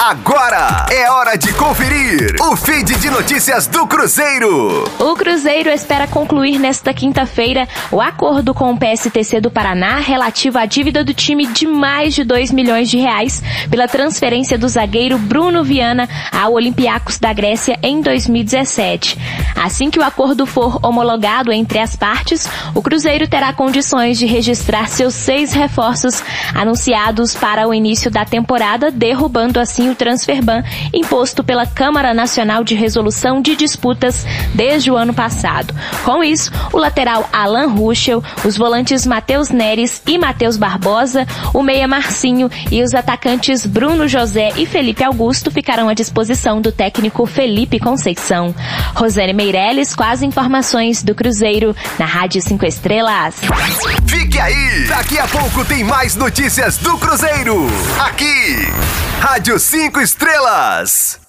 Agora é hora de conferir o feed de notícias do Cruzeiro. O Cruzeiro espera concluir nesta quinta-feira o acordo com o PSTC do Paraná relativo à dívida do time de mais de 2 milhões de reais pela transferência do zagueiro Bruno Viana ao Olympiacos da Grécia em 2017. Assim que o acordo for homologado entre as partes, o Cruzeiro terá condições de registrar seus seis reforços anunciados para o início da temporada, derrubando assim o transfer ban imposto pela Câmara Nacional de Resolução de Disputas desde o ano passado. Com isso, o lateral Alan Ruschel, os volantes Matheus Neres e Matheus Barbosa, o meia Marcinho e os atacantes Bruno José e Felipe Augusto ficarão à disposição do técnico Felipe Conceição. Rosane Meirelles com as informações do Cruzeiro na Rádio 5 Estrelas. Fique aí! Daqui a pouco tem mais notícias do Cruzeiro. Aqui, Rádio 5 Estrelas.